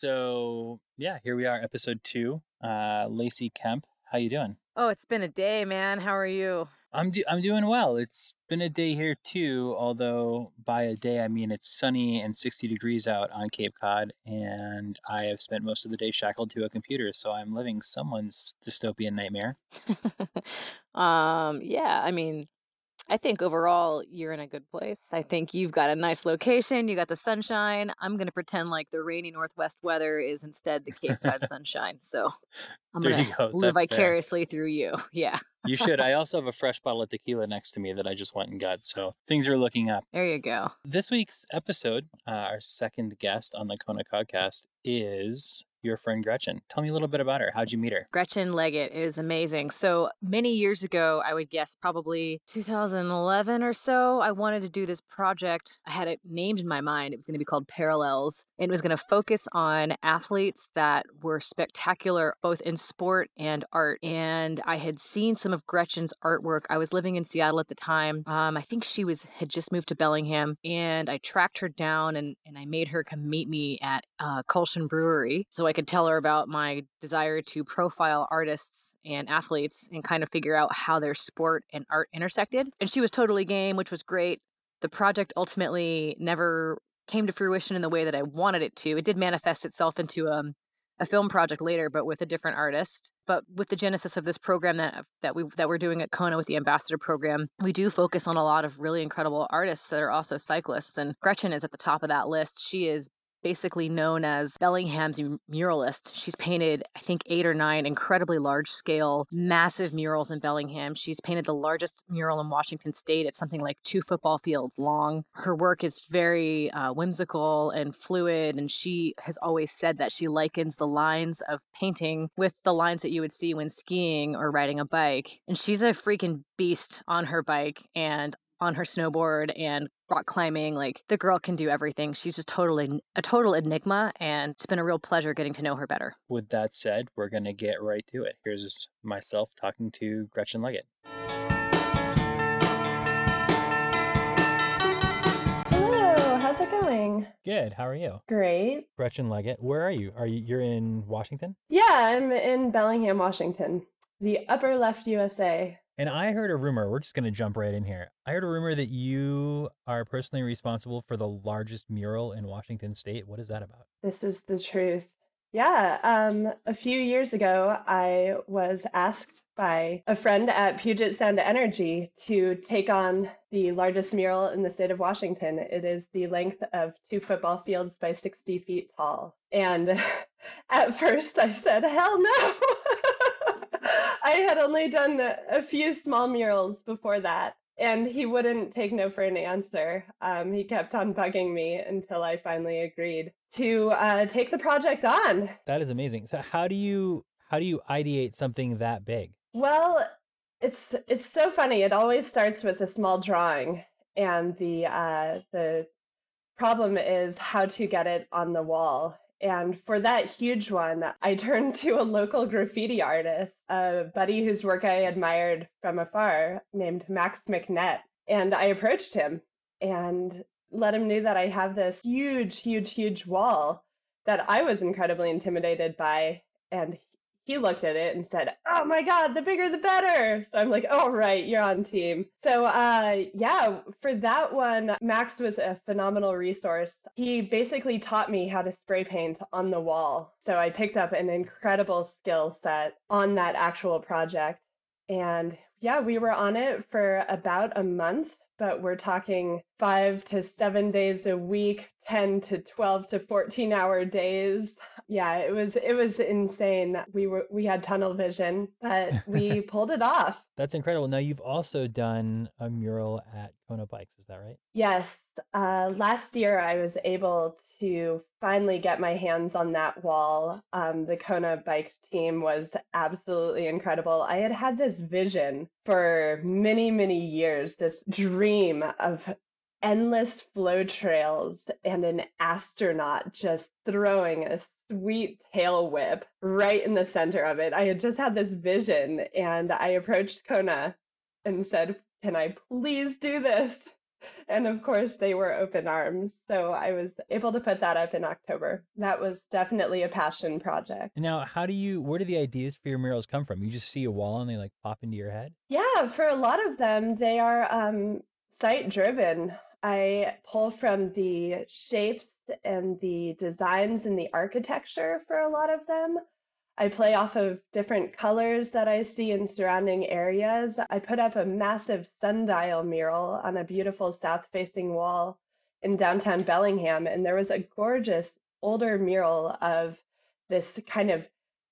So yeah, here we are, episode two. Uh, Lacey Kemp, how you doing? Oh, it's been a day, man. How are you? I'm do- I'm doing well. It's been a day here too, although by a day I mean it's sunny and 60 degrees out on Cape Cod, and I have spent most of the day shackled to a computer, so I'm living someone's dystopian nightmare. um, yeah, I mean, I think overall you're in a good place. I think you've got a nice location, you got the sunshine. I'm going to pretend like the rainy northwest weather is instead the Cape Cod sunshine. So I'm going to go. live That's fair. vicariously through you. Yeah, You should. I also have a fresh bottle of tequila next to me that I just went and got, so things are looking up. there you go. This week's episode, uh, our second guest on the Kona Podcast, is your friend Gretchen. Tell me a little bit about her. How'd you meet her? Gretchen Leggett is amazing. So many years ago, I would guess probably 2011 or so, I wanted to do this project. I had it named in my mind. It was going to be called Parallels. It was going to focus on athletes that were spectacular both in sport and art. And I had seen some of Gretchen's artwork. I was living in Seattle at the time. Um, I think she was had just moved to Bellingham, and I tracked her down and and I made her come meet me at uh, Kulshan Brewery so I could tell her about my desire to profile artists and athletes and kind of figure out how their sport and art intersected. And she was totally game, which was great. The project ultimately never came to fruition in the way that I wanted it to. It did manifest itself into um, a film project later, but with a different artist. But with the genesis of this program that that we that we're doing at Kona with the ambassador program, we do focus on a lot of really incredible artists that are also cyclists. And Gretchen is at the top of that list. She is basically known as Bellingham's muralist. She's painted, I think, eight or nine incredibly large scale, massive murals in Bellingham. She's painted the largest mural in Washington state. It's something like two football fields long. Her work is very uh, whimsical and fluid, and she has always said that she likens the lines of painting with the lines that you would see when skiing or riding a bike. And she's a freaking beast on her bike and on her snowboard and rock climbing. Like the girl can do everything. She's just totally a total enigma, and it's been a real pleasure getting to know her better. With that said, we're going to get right to it. Here's myself talking to Gretchen Leggett. Hello, how's it going? Good. How are you? Great. Gretchen Leggett. Where are you? Are you you're in Washington? Yeah, I'm in Bellingham, Washington, the upper left USA. And I heard a rumor. We're just going to jump right in here. I heard a rumor that you are personally responsible for the largest mural in Washington state. What is that about? This is the truth. Yeah, um, a few years ago, I was asked by a friend at Puget Sound Energy to take on the largest mural in the state of Washington. It is the length of two football fields by 60 feet tall. And at first, I said, hell no. I had only done a few small murals before that, and he wouldn't take no for an answer. Um, he kept on bugging me until I finally agreed to uh, take the project on. That is amazing. So how do you how do you ideate something that big? Well, it's it's so funny. It always starts with a small drawing, and the uh, the problem is how to get it on the wall. And for that huge one, I turned to a local graffiti artist, a buddy whose work I admired from afar, named Max McNett. And I approached him and let him know that I have this huge, huge, huge wall that I was incredibly intimidated by. And he looked at it and said, "Oh my God, the bigger the better." So I'm like, "Oh right, you're on team." So uh, yeah, for that one, Max was a phenomenal resource. He basically taught me how to spray paint on the wall. So I picked up an incredible skill set on that actual project, and yeah, we were on it for about a month. But we're talking five to seven days a week, 10 to 12 to 14 hour days. Yeah it was it was insane. We were we had tunnel vision but we pulled it off. That's incredible. Now you've also done a mural at Kona Bikes, is that right? yes. Uh, last year i was able to finally get my hands on that wall. Um, the kona bike team was absolutely incredible. I had had this vision for many many years this dream of endless flow trails and an astronaut just throwing a sweet tail whip right in the center of it. I had just had this vision and I approached Kona and said, Can I please do this? and of course, they were open arms. So I was able to put that up in October. That was definitely a passion project. Now, how do you, where do the ideas for your murals come from? You just see a wall and they like pop into your head? Yeah, for a lot of them, they are um, site driven. I pull from the shapes and the designs and the architecture for a lot of them. I play off of different colors that I see in surrounding areas. I put up a massive sundial mural on a beautiful south facing wall in downtown Bellingham, and there was a gorgeous older mural of this kind of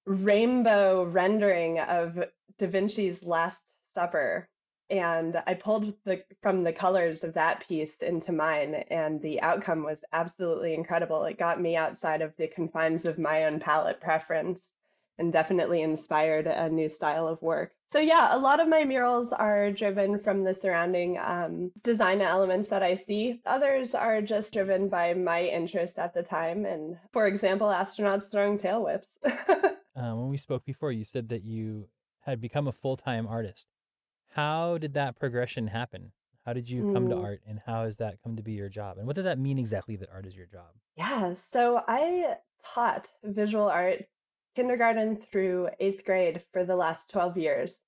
rainbow rendering of Da Vinci's Last Supper. And I pulled the from the colors of that piece into mine, and the outcome was absolutely incredible. It got me outside of the confines of my own palette preference and definitely inspired a new style of work. So, yeah, a lot of my murals are driven from the surrounding um, design elements that I see. Others are just driven by my interest at the time. And for example, astronauts throwing tail whips. uh, when we spoke before, you said that you had become a full time artist. How did that progression happen? How did you come mm. to art and how has that come to be your job? And what does that mean exactly that art is your job? Yeah, so I taught visual art kindergarten through eighth grade for the last 12 years.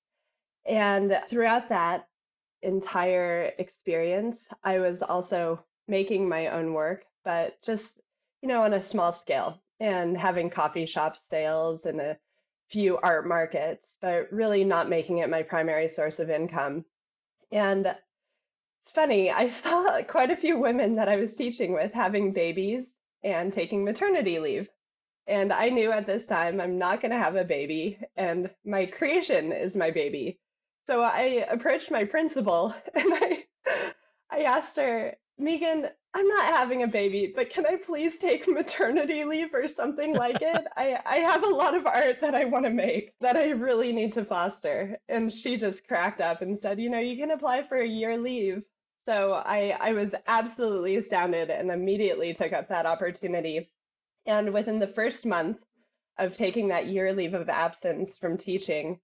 And throughout that entire experience, I was also making my own work, but just, you know, on a small scale and having coffee shop sales and a few art markets, but really not making it my primary source of income. And it's funny, I saw quite a few women that I was teaching with having babies and taking maternity leave. And I knew at this time I'm not going to have a baby, and my creation is my baby. So I approached my principal and I, I asked her, Megan, I'm not having a baby, but can I please take maternity leave or something like it? I, I have a lot of art that I want to make that I really need to foster. And she just cracked up and said, You know, you can apply for a year leave. So I, I was absolutely astounded and immediately took up that opportunity. And within the first month of taking that year leave of absence from teaching,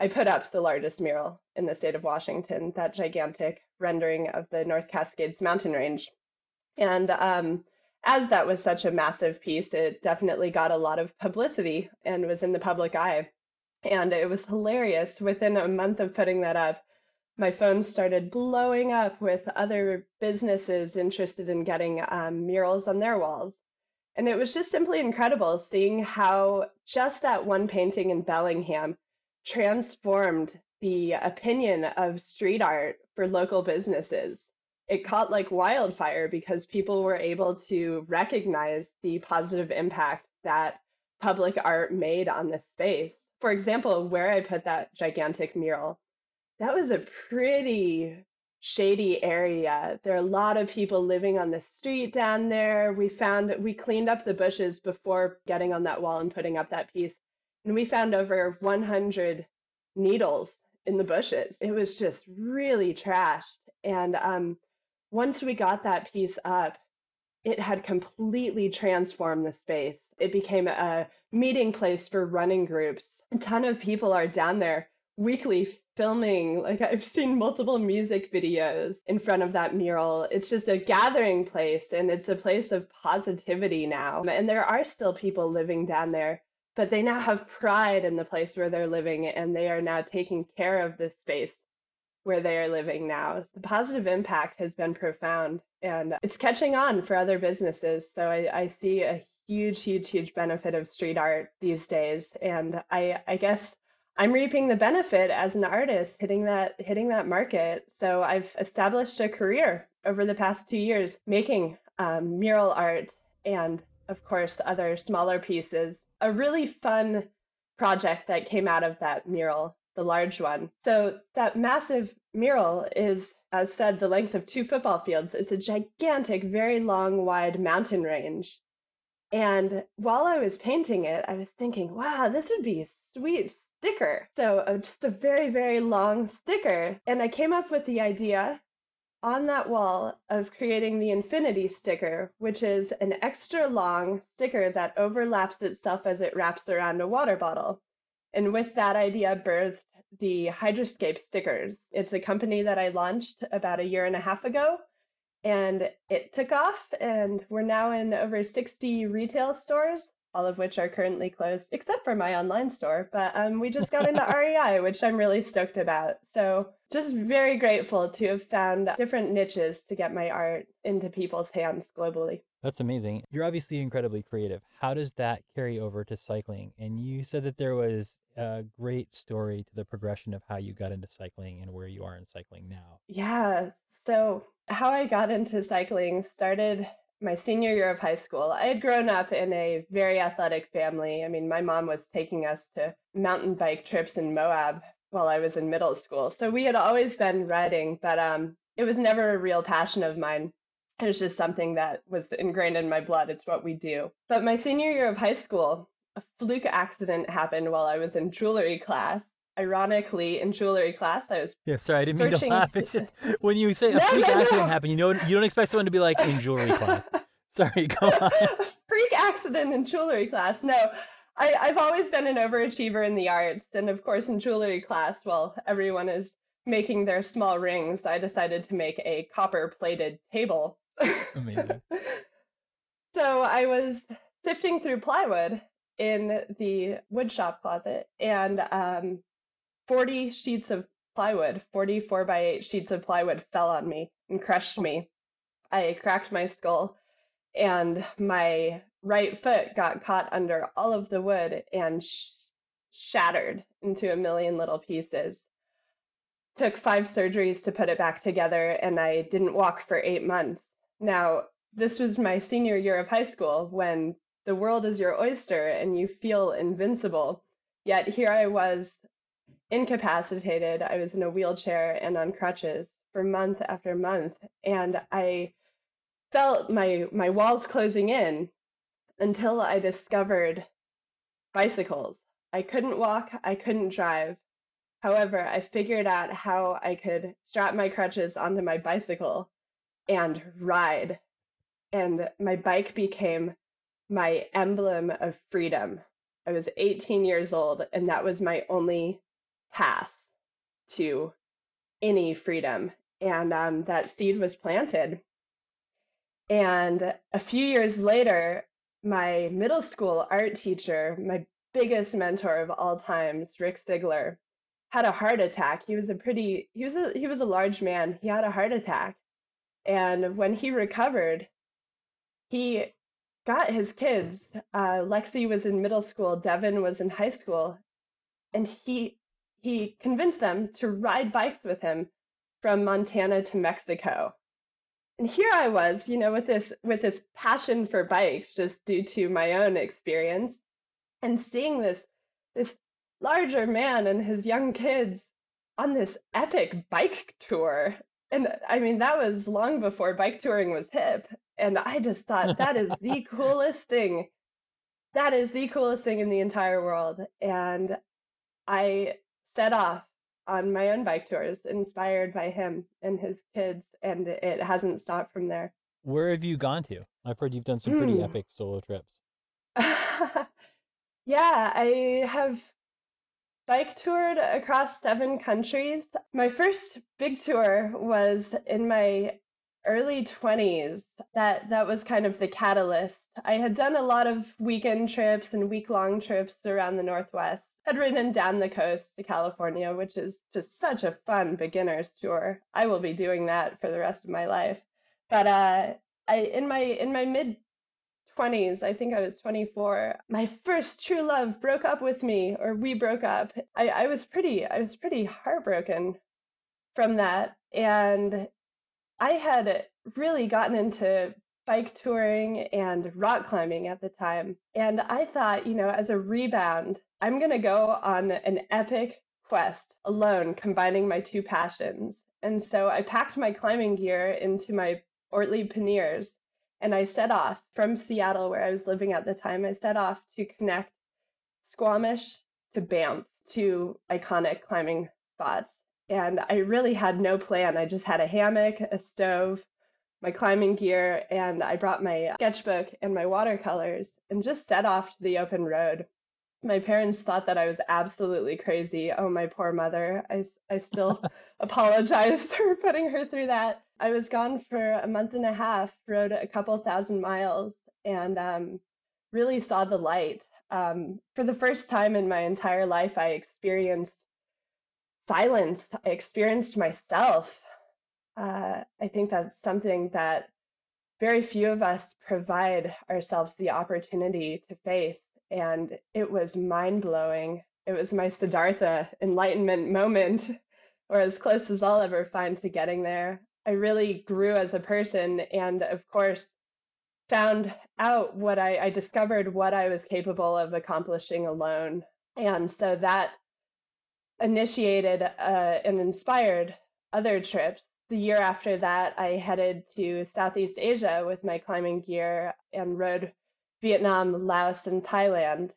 I put up the largest mural in the state of Washington, that gigantic rendering of the North Cascades mountain range. And um, as that was such a massive piece, it definitely got a lot of publicity and was in the public eye. And it was hilarious. Within a month of putting that up, my phone started blowing up with other businesses interested in getting um, murals on their walls. And it was just simply incredible seeing how just that one painting in Bellingham transformed the opinion of street art for local businesses. It caught like wildfire because people were able to recognize the positive impact that public art made on this space. For example, where I put that gigantic mural, that was a pretty shady area. There are a lot of people living on the street down there. We found we cleaned up the bushes before getting on that wall and putting up that piece. And we found over 100 needles in the bushes. It was just really trashed. And um, once we got that piece up, it had completely transformed the space. It became a meeting place for running groups. A ton of people are down there weekly filming. Like I've seen multiple music videos in front of that mural. It's just a gathering place and it's a place of positivity now. And there are still people living down there, but they now have pride in the place where they're living and they are now taking care of this space where they are living now. The positive impact has been profound and it's catching on for other businesses. So I, I see a huge, huge, huge benefit of street art these days. And I, I guess I'm reaping the benefit as an artist hitting that hitting that market. So I've established a career over the past two years making um, mural art and of course other smaller pieces. A really fun project that came out of that mural, the large one. So that massive mural is, as said, the length of two football fields. It's a gigantic, very long, wide mountain range. And while I was painting it, I was thinking, wow, this would be a sweet sticker. So uh, just a very, very long sticker. And I came up with the idea on that wall of creating the infinity sticker, which is an extra long sticker that overlaps itself as it wraps around a water bottle. And with that idea birthed the Hydroscape stickers. It's a company that I launched about a year and a half ago, and it took off, and we're now in over 60 retail stores all of which are currently closed, except for my online store. But um, we just got into REI, which I'm really stoked about. So just very grateful to have found different niches to get my art into people's hands globally. That's amazing. You're obviously incredibly creative. How does that carry over to cycling? And you said that there was a great story to the progression of how you got into cycling and where you are in cycling now. Yeah. So, how I got into cycling started my senior year of high school. I had grown up in a very athletic family. I mean, my mom was taking us to mountain bike trips in Moab while I was in middle school. So we had always been riding, but um, it was never a real passion of mine. It was just something that was ingrained in my blood. It's what we do. But my senior year of high school, a fluke accident happened while I was in jewelry class ironically in jewelry class i was yeah sorry i didn't searching... mean to laugh. It's just when you say a no, freak no, accident no. happened you know you don't expect someone to be like in jewelry class. Sorry go on. Freak accident in jewelry class. No I, i've always been an overachiever in the arts and of course in jewelry class while everyone is making their small rings i decided to make a copper plated table. Amazing. So i was sifting through plywood in the woodshop closet and um, 40 sheets of plywood, 44 by 8 sheets of plywood fell on me and crushed me. I cracked my skull and my right foot got caught under all of the wood and sh- shattered into a million little pieces. Took five surgeries to put it back together, and I didn't walk for eight months. Now, this was my senior year of high school when the world is your oyster and you feel invincible. Yet here I was incapacitated. I was in a wheelchair and on crutches for month after month, and I felt my my walls closing in until I discovered bicycles. I couldn't walk, I couldn't drive. However, I figured out how I could strap my crutches onto my bicycle and ride. And my bike became my emblem of freedom. I was 18 years old, and that was my only path to any freedom. And um, that seed was planted. And a few years later, my middle school art teacher, my biggest mentor of all times, Rick Stigler, had a heart attack. He was a pretty he was a he was a large man. He had a heart attack. And when he recovered, he got his kids. Uh, Lexi was in middle school, Devin was in high school, and he he convinced them to ride bikes with him from Montana to Mexico. And here I was, you know, with this with this passion for bikes just due to my own experience and seeing this this larger man and his young kids on this epic bike tour. And I mean that was long before bike touring was hip and I just thought that is the coolest thing. That is the coolest thing in the entire world and I set off on my own bike tours inspired by him and his kids and it hasn't stopped from there. Where have you gone to? I've heard you've done some pretty mm. epic solo trips. Yeah i have bike toured across seven countries. My first big tour was in my early 20s that that was kind of the catalyst. I had done a lot of weekend trips and week long trips around the northwest. Had ridden down the coast to california which is just such a fun beginners tour. I will be doing that for the rest of my life. But uh i in my in my mid 20s i think i was 24 my first true love broke up with me or we broke up. I i was pretty i was pretty heartbroken from that. And I had really gotten into bike touring and rock climbing at the time. And I thought, you know, as a rebound, I'm going to go on an epic quest alone, combining my two passions. And so I packed my climbing gear into my Ortlieb panniers and I set off from Seattle, where I was living at the time. I set off to connect Squamish to Banff, two iconic climbing spots and I really had no plan. I just had a hammock, a stove, my climbing gear, and I brought my sketchbook and my watercolors and just set off to the open road. My parents thought that I was absolutely crazy. Oh, my poor mother. I, I still apologize for putting her through that. I was gone for a month and a half, rode a couple thousand miles, and um, really saw the light. Um, for the first time in my entire life, I experienced silence. I experienced myself. Uh, I think that's something that very few of us provide ourselves the opportunity to face. And it was mind blowing. It was my Siddhartha enlightenment moment, or as close as I'll ever find to getting there. I really grew as a person and, of course, found out what I, I discovered what I was capable of accomplishing alone. And so that initiated uh, and inspired other trips the year after that, I headed to Southeast Asia with my climbing gear and rode Vietnam, Laos, and Thailand,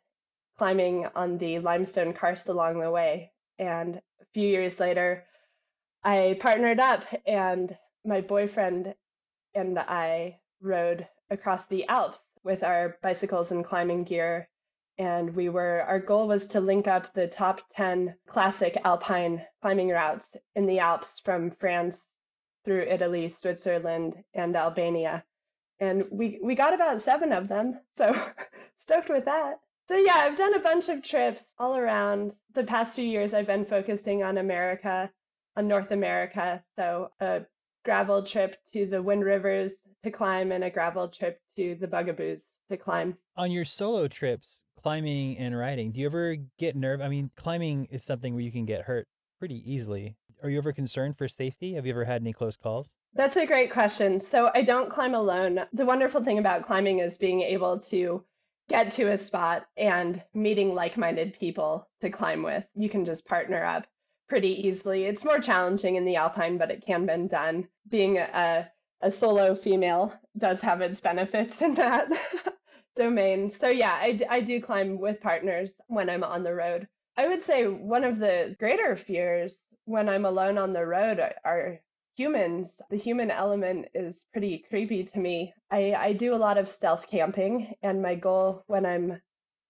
climbing on the limestone karst along the way. And a few years later, I partnered up, and my boyfriend and I rode across the Alps with our bicycles and climbing gear. And we were, our goal was to link up the top 10 classic alpine climbing routes in the Alps from France through Italy, Switzerland, and Albania. And we, we got about seven of them. So stoked with that. So, yeah, I've done a bunch of trips all around. The past few years, I've been focusing on America, on North America. So, a gravel trip to the Wind Rivers to climb and a gravel trip to the Bugaboos to climb. On your solo trips, climbing and riding, do you ever get nerve? I mean, climbing is something where you can get hurt pretty easily. Are you ever concerned for safety? Have you ever had any close calls? That's a great question. So I don't climb alone. The wonderful thing about climbing is being able to get to a spot and meeting like minded people to climb with. You can just partner up pretty easily. It's more challenging in the alpine, but it can be done. Being a, a solo female does have its benefits in that domain. So, yeah, I, I do climb with partners when I'm on the road. I would say one of the greater fears when I'm alone on the road are humans. The human element is pretty creepy to me. I, I do a lot of stealth camping, and my goal when I'm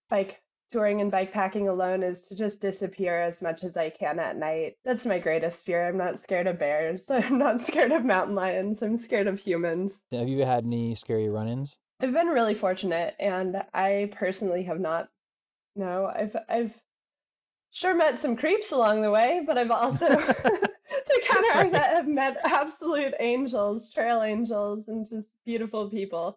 bike touring and bike packing alone is to just disappear as much as I can at night. That's my greatest fear. I'm not scared of bears. I'm not scared of mountain lions. I'm scared of humans. Have you had any scary run ins? I've been really fortunate, and I personally have not. No, I've I've sure met some creeps along the way, but I've also, to counteract that, have met absolute angels, trail angels, and just beautiful people.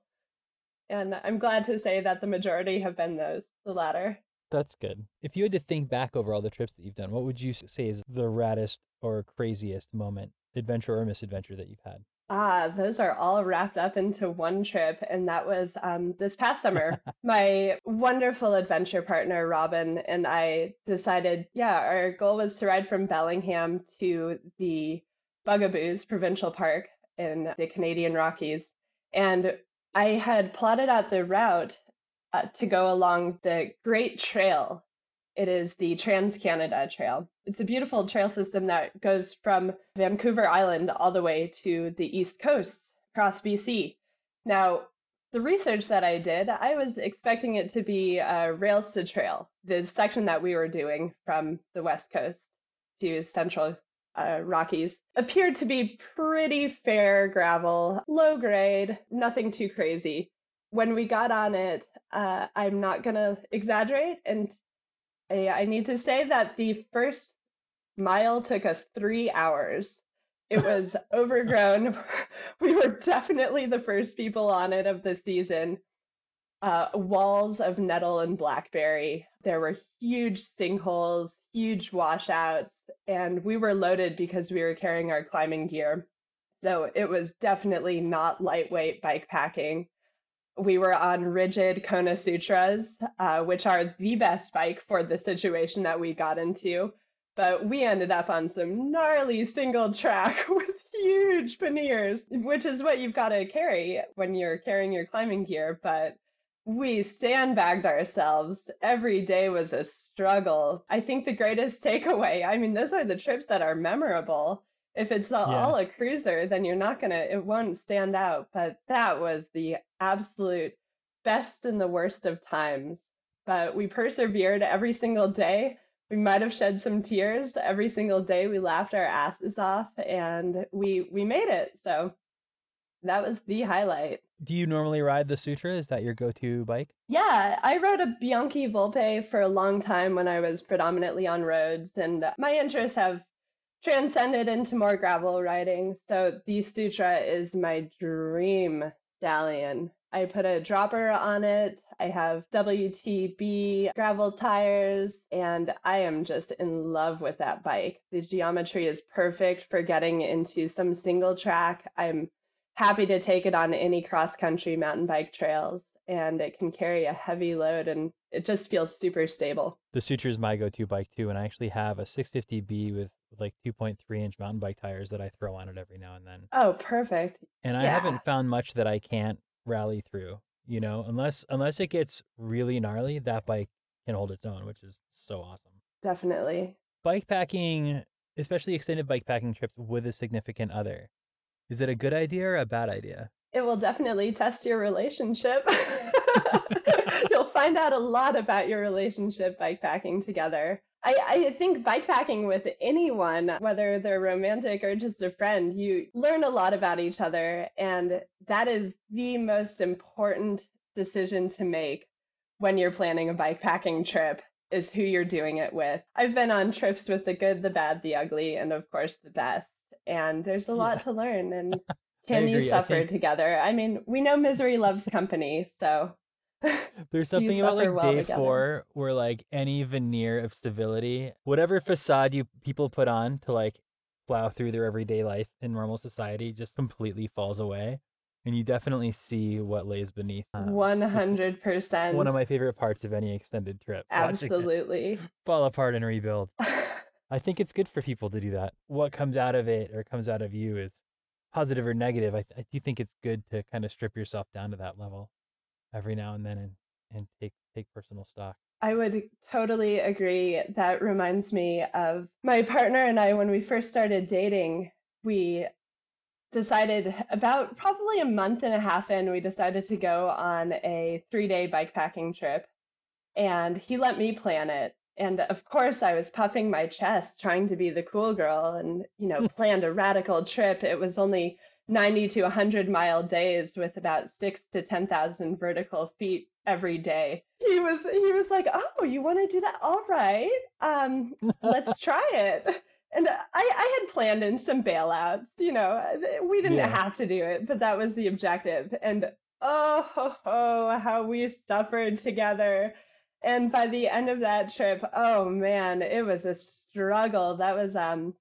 And I'm glad to say that the majority have been those, the latter. That's good. If you had to think back over all the trips that you've done, what would you say is the raddest or craziest moment, adventure or misadventure that you've had? Ah, those are all wrapped up into one trip. And that was um, this past summer. My wonderful adventure partner, Robin, and I decided, yeah, our goal was to ride from Bellingham to the Bugaboos Provincial Park in the Canadian Rockies. And I had plotted out the route uh, to go along the Great Trail it is the Trans Canada Trail. It's a beautiful trail system that goes from Vancouver Island all the way to the East Coast across BC. Now, the research that I did, I was expecting it to be a rails to trail. The section that we were doing from the West Coast to Central uh, Rockies appeared to be pretty fair gravel, low grade, nothing too crazy. When we got on it, uh, I'm not going to exaggerate and I, I need to say that the first mile took us three hours. It was overgrown. we were definitely the first people on it of the season. Uh, walls of nettle and blackberry. There were huge sinkholes, huge washouts, and we were loaded because we were carrying our climbing gear. So it was definitely not lightweight bike packing we were on rigid Kona Sutras, uh, which are the best bike for the situation that we got into. But we ended up on some gnarly single track with huge panniers, which is what you've got to carry when you're carrying your climbing gear. But we sandbagged ourselves. Every day was a struggle. I think the greatest takeaway, I mean, those are the trips that are memorable if it's all, yeah. all a cruiser, then you're not gonna it won't stand out. But that was the absolute best and the worst of times. but we persevered every single day. We might have shed some tears every single day. We laughed our asses off and we we made it. So that was the highlight. Do you normally ride the Sutra? Is that your go-to bike? Yeah, I rode a Bianchi Volpe for a long time when I was predominantly on roads, and my interests have transcended into more gravel riding. So the Sutra is my dream stallion. I put a dropper on it. I have WTB gravel tires, and I am just in love with that bike. The geometry is perfect for getting into some single track. I'm happy to take it on any cross country mountain bike trails and it can carry a heavy load and it just feels super stable. The Sutra is my go-to bike too, and I actually have a 650B with, like 2.3 inch mountain bike tires that I throw on it every now and then. Oh, perfect. And I Yeah. haven't found much that I can't rally through. You know, unless unless it gets really gnarly, that bike can hold its own, which is so awesome. Definitely. Bike packing, especially extended bike packing trips with a significant other, is it a good idea or a bad idea? It will definitely test your relationship. You'll find out a lot about your relationship bikepacking together. I, I think bikepacking with anyone, whether they're romantic or just a friend, you learn a lot about each other. And that is the most important decision to make when you're planning a bikepacking trip is who you're doing it with. I've been on trips with the good, the bad, the ugly, and of course the best. And there's a lot Yeah. to learn. And can you suffer think- together? I mean, we know misery loves company, so There's something about like well day together? four where like any veneer of civility, whatever facade you people put on to like plow through their everyday life in normal society, just completely falls away, and you definitely see what lays beneath. um, one hundred percent, One of my favorite parts of any extended trip. absolutely. fall apart and rebuild. I think it's good for people to do that. What comes out of it or comes out of you is positive or negative. I, I do think it's good to kind of strip yourself down to that level every now and then and, and take take personal stock. I would totally agree. That reminds me of my partner and I when we first started dating. We decided about probably a month and a half in, we decided to go on a three day bikepacking trip. And he let me plan it. And of course, I was puffing my chest, trying to be the cool girl and, you know, planned a radical trip. It was only 90 to 100 mile days with about six to 10,000 vertical feet every day. He was he was like, "Oh, you want to do that? All right, um, let's try it." And I I had planned in some bailouts. You know, we didn't Yeah. have to do it, but that was the objective. And oh ho, ho, how we suffered together. And by the end of that trip, oh man, it was a struggle. That was um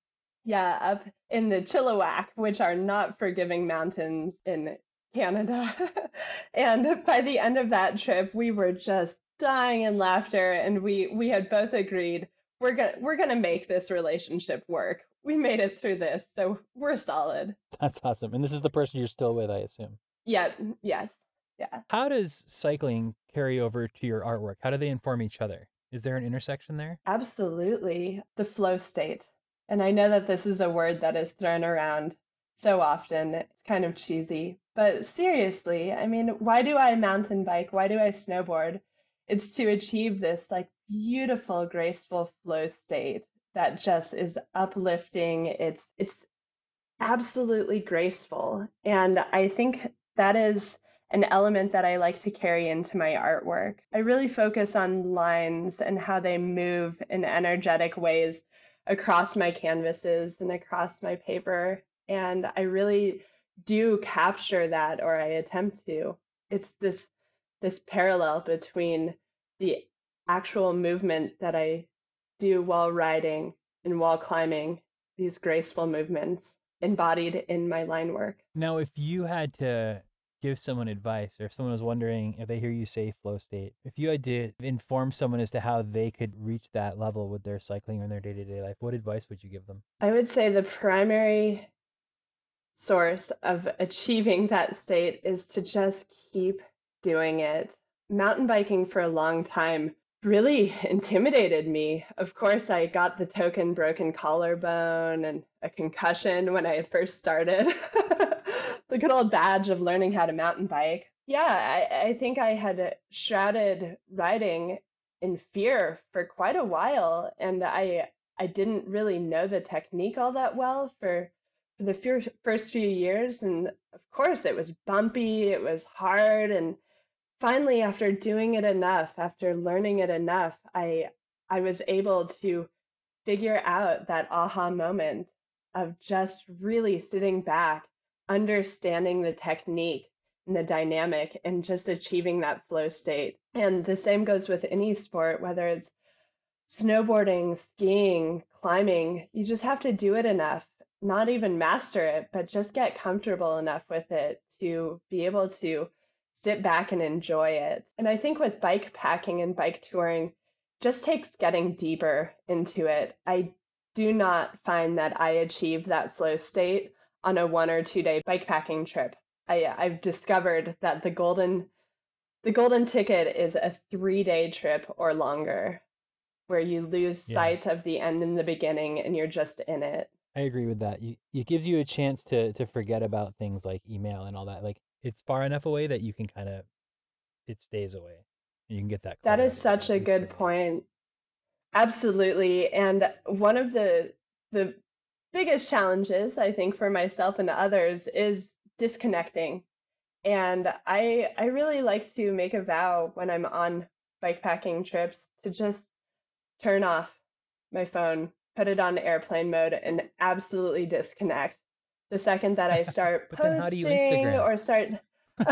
yeah, up in the Chilliwack, which are not forgiving mountains in Canada. and by the end of that trip, we were just dying in laughter and we we had both agreed we're going to we're going to make this relationship work. We made it through this, so we're solid. That's awesome. And this is the person you're still with, I assume. Yeah, yes. Yeah. How does cycling carry over to your artwork? How do they inform each other? Is there an intersection there? Absolutely. The flow state. And I know that this is a word that is thrown around so often. It's kind of cheesy. But seriously, I mean, why do I mountain bike? Why do I snowboard? It's to achieve this like beautiful, graceful flow state that just is uplifting. It's it's absolutely graceful. And I think that is an element that I like to carry into my artwork. I really focus on lines and how they move in energetic ways across my canvases and across my paper. And I really do capture that or I attempt to. It's this this parallel between the actual movement that I do while riding and while climbing, these graceful movements embodied in my line work. Now, if you had to give someone advice, or if someone was wondering if they hear you say flow state, if you had to inform someone as to how they could reach that level with their cycling or in their day to day life, what advice would you give them? I would say the primary source of achieving that state is to just keep doing it. Mountain biking for a long time really intimidated me. Of course, I got the token broken collarbone and a concussion when I first started. the good old badge of learning how to mountain bike. Yeah, I, I think I had shrouded riding in fear for quite a while and I I didn't really know the technique all that well for for the first few years and of course it was bumpy, it was hard and finally after doing it enough, after learning it enough, I I was able to figure out that aha moment of just really sitting back, understanding the technique and the dynamic, and just achieving that flow state. And the same goes with any sport, whether it's snowboarding, skiing, climbing, you just have to do it enough, not even master it, but just get comfortable enough with it to be able to sit back and enjoy it. And I think with bike packing and bike touring, just takes getting deeper into it. I do not find that I achieve that flow state on a one or two day bikepacking trip. I, uh, I've discovered that the golden the golden ticket is a three day trip or longer, where you lose Yeah. sight of the end and the beginning, and you're just in it. I agree with that. You, it gives you a chance to to forget about things like email and all that. Like it's far enough away that you can kind of it stays away. You can get that. That is such a good point. Absolutely. And one of the the biggest challenges I think for myself and others is disconnecting. And I I really like to make a vow when I'm on bikepacking trips to just turn off my phone, put it on airplane mode and absolutely disconnect. The second that I start But then how do you posting or start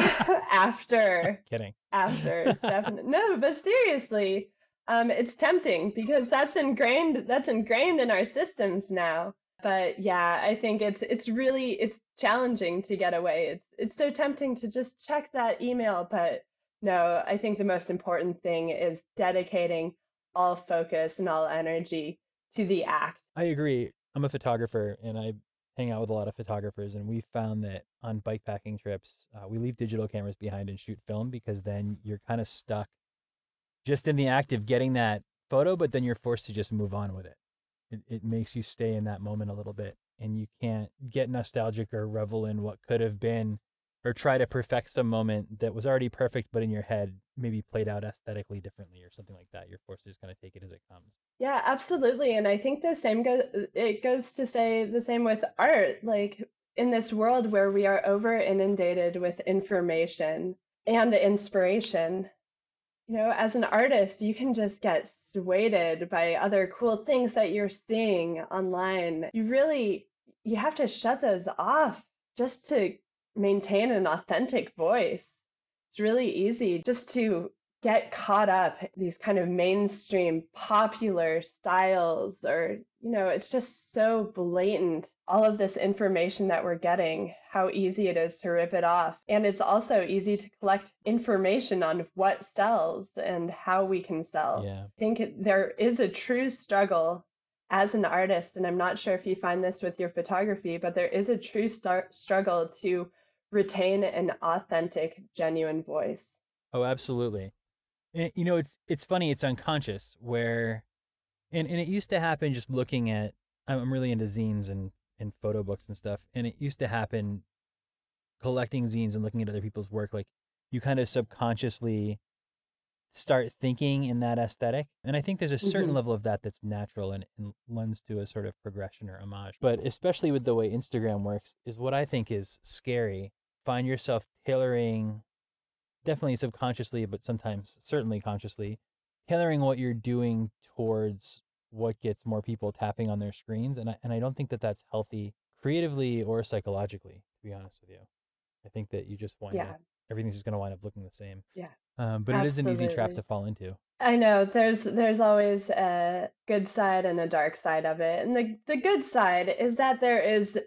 after Kidding. after definitely no but seriously um it's tempting because that's ingrained that's ingrained in our systems now but yeah i think it's it's really it's challenging to get away it's it's so tempting to just check that email but no i think the most important thing is dedicating all focus and all energy to the act I agree. I'm a photographer and I hang out with a lot of photographers, and we found that on bikepacking trips, uh, we leave digital cameras behind and shoot film because then you're kind of stuck just in the act of getting that photo, but then you're forced to just move on with it. It, it makes you stay in that moment a little bit, and you can't get nostalgic or revel in what could have been or try to perfect some moment that was already perfect, but in your head maybe played out aesthetically differently or something like that. You're forced to just kind of take it as it comes. Yeah, absolutely. And I think the same goes, uh, it goes to say the same with art. Like in this world where we are over inundated with information and inspiration, you know, as an artist, you can just get swayed by other cool things that you're seeing online. You really, you have to shut those off just to maintain an authentic voice. It's really easy just to get caught up these kind of mainstream popular styles or you know it's just so blatant all of this information that we're getting how easy it is to rip it off and it's also easy to collect information on what sells and how we can sell Yeah. i think it- there is a true struggle as an artist and i'm not sure if you find this with your photography but there is a true struggle to retain an authentic genuine voice Oh, absolutely. And, you know, it's it's funny. It's unconscious where, and and it used to happen just looking at. I'm really into zines and and photo books and stuff, and it used to happen collecting zines and looking at other people's work. Like you kind of subconsciously start thinking in that aesthetic, and I think there's a certain Mhm. level of that that's natural and, and lends to a sort of progression or homage. But especially with the way Instagram works, is what I think is scary. Find yourself tailoring definitely subconsciously, but sometimes certainly consciously, tailoring what you're doing towards what gets more people tapping on their screens, and I, and I don't think that that's healthy creatively or psychologically. To be honest with you, I think that you just wind yeah up everything's just going to wind up looking the same. Yeah. Um, but it is an easy trap to fall into. I know there's there's always a good side and a dark side of it. And the the good side is that there is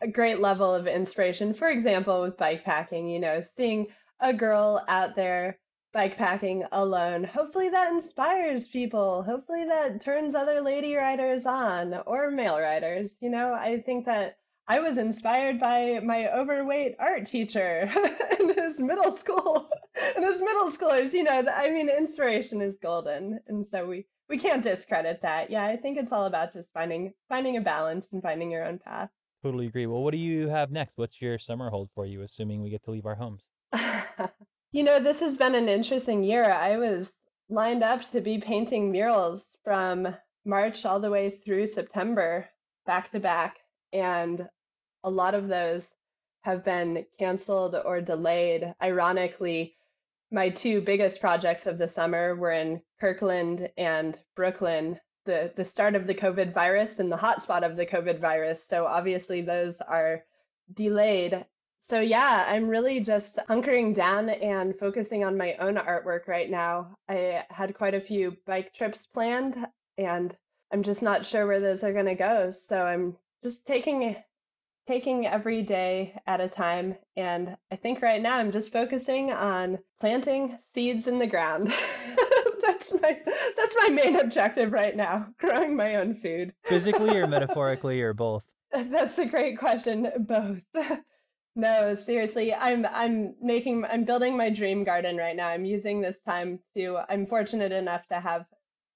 a great level of inspiration. For example, with bike packing, you know, seeing a girl out there bikepacking alone, hopefully that inspires people. Hopefully that turns other lady riders on or male riders. You know, I think that I was inspired by my overweight art teacher in his middle school and his middle schoolers. You know, I mean, inspiration is golden, and so we we can't discredit that. Yeah, I think it's all about just finding finding a balance and finding your own path. Totally agree. Well, what do you have next? What's your summer hold for you, assuming we get to leave our homes? you know, this has been an interesting year. I was lined up to be painting murals from March all the way through September, back to back. And a lot of those have been canceled or delayed. Ironically, my two biggest projects of the summer were in Kirkland and Brooklyn, the, the start of the COVID virus and the hotspot of the COVID virus. So obviously, those are delayed. So, yeah, I'm really just hunkering down and focusing on my own artwork right now. I had quite a few bike trips planned, and I'm just not sure where those are going to go. So, I'm just taking taking every day at a time. And I think right now I'm just focusing on planting seeds in the ground. that's my that's my main objective right now, growing my own food. Physically or metaphorically or both? That's a great question. Both. no, seriously, I'm I'm making I'm building my dream garden right now. I'm using this time to I'm fortunate enough to have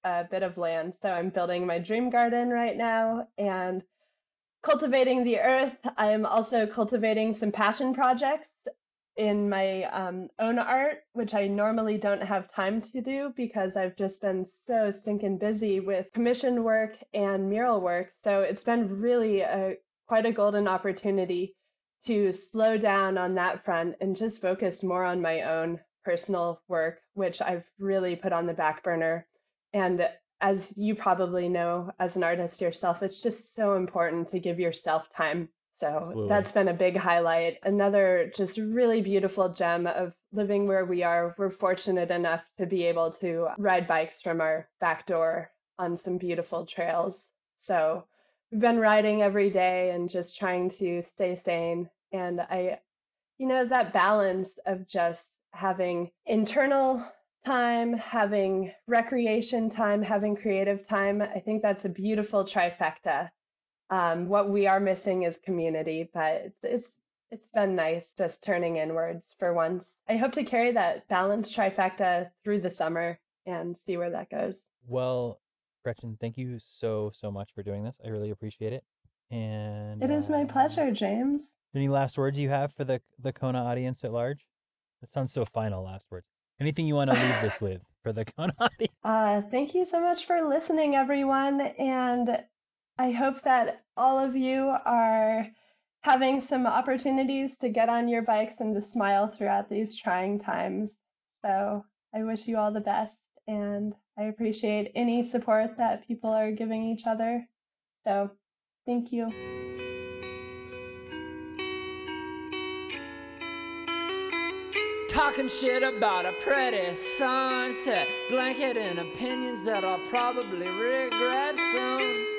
a bit of land, so I'm building my dream garden right now and cultivating the earth. I am also cultivating some passion projects in my um, own art, which I normally don't have time to do because I've just been so stinking busy with commission work and mural work. So it's been really a quite a golden opportunity to slow down on that front and just focus more on my own personal work, which I've really put on the back burner. And as you probably know as an artist yourself, it's just so important to give yourself time. So Absolutely. that's been a big highlight. Another just really beautiful gem of living where we are. We're fortunate enough to be able to ride bikes from our back door on some beautiful trails. So been riding every day and just trying to stay sane. And I, you know, that balance of just having internal time, having recreation time, having creative time. I think that's a beautiful trifecta. Um, what we are missing is community, but it's it's it's been nice just turning inwards for once. I hope to carry that balanced trifecta through the summer and see where that goes. Well, Gretchen, thank you so so much for doing this. I really appreciate it. And it is my pleasure, James. Any last words you have for the the Kona audience at large? That sounds so final. Last words. Anything you want to leave this with for the Konami? Uh, thank you so much for listening, everyone. And I hope that all of you are having some opportunities to get on your bikes and to smile throughout these trying times. So I wish you all the best. And I appreciate any support that people are giving each other. So thank you. Talking shit about a pretty sunset, blanket and opinions that I'll probably regret soon.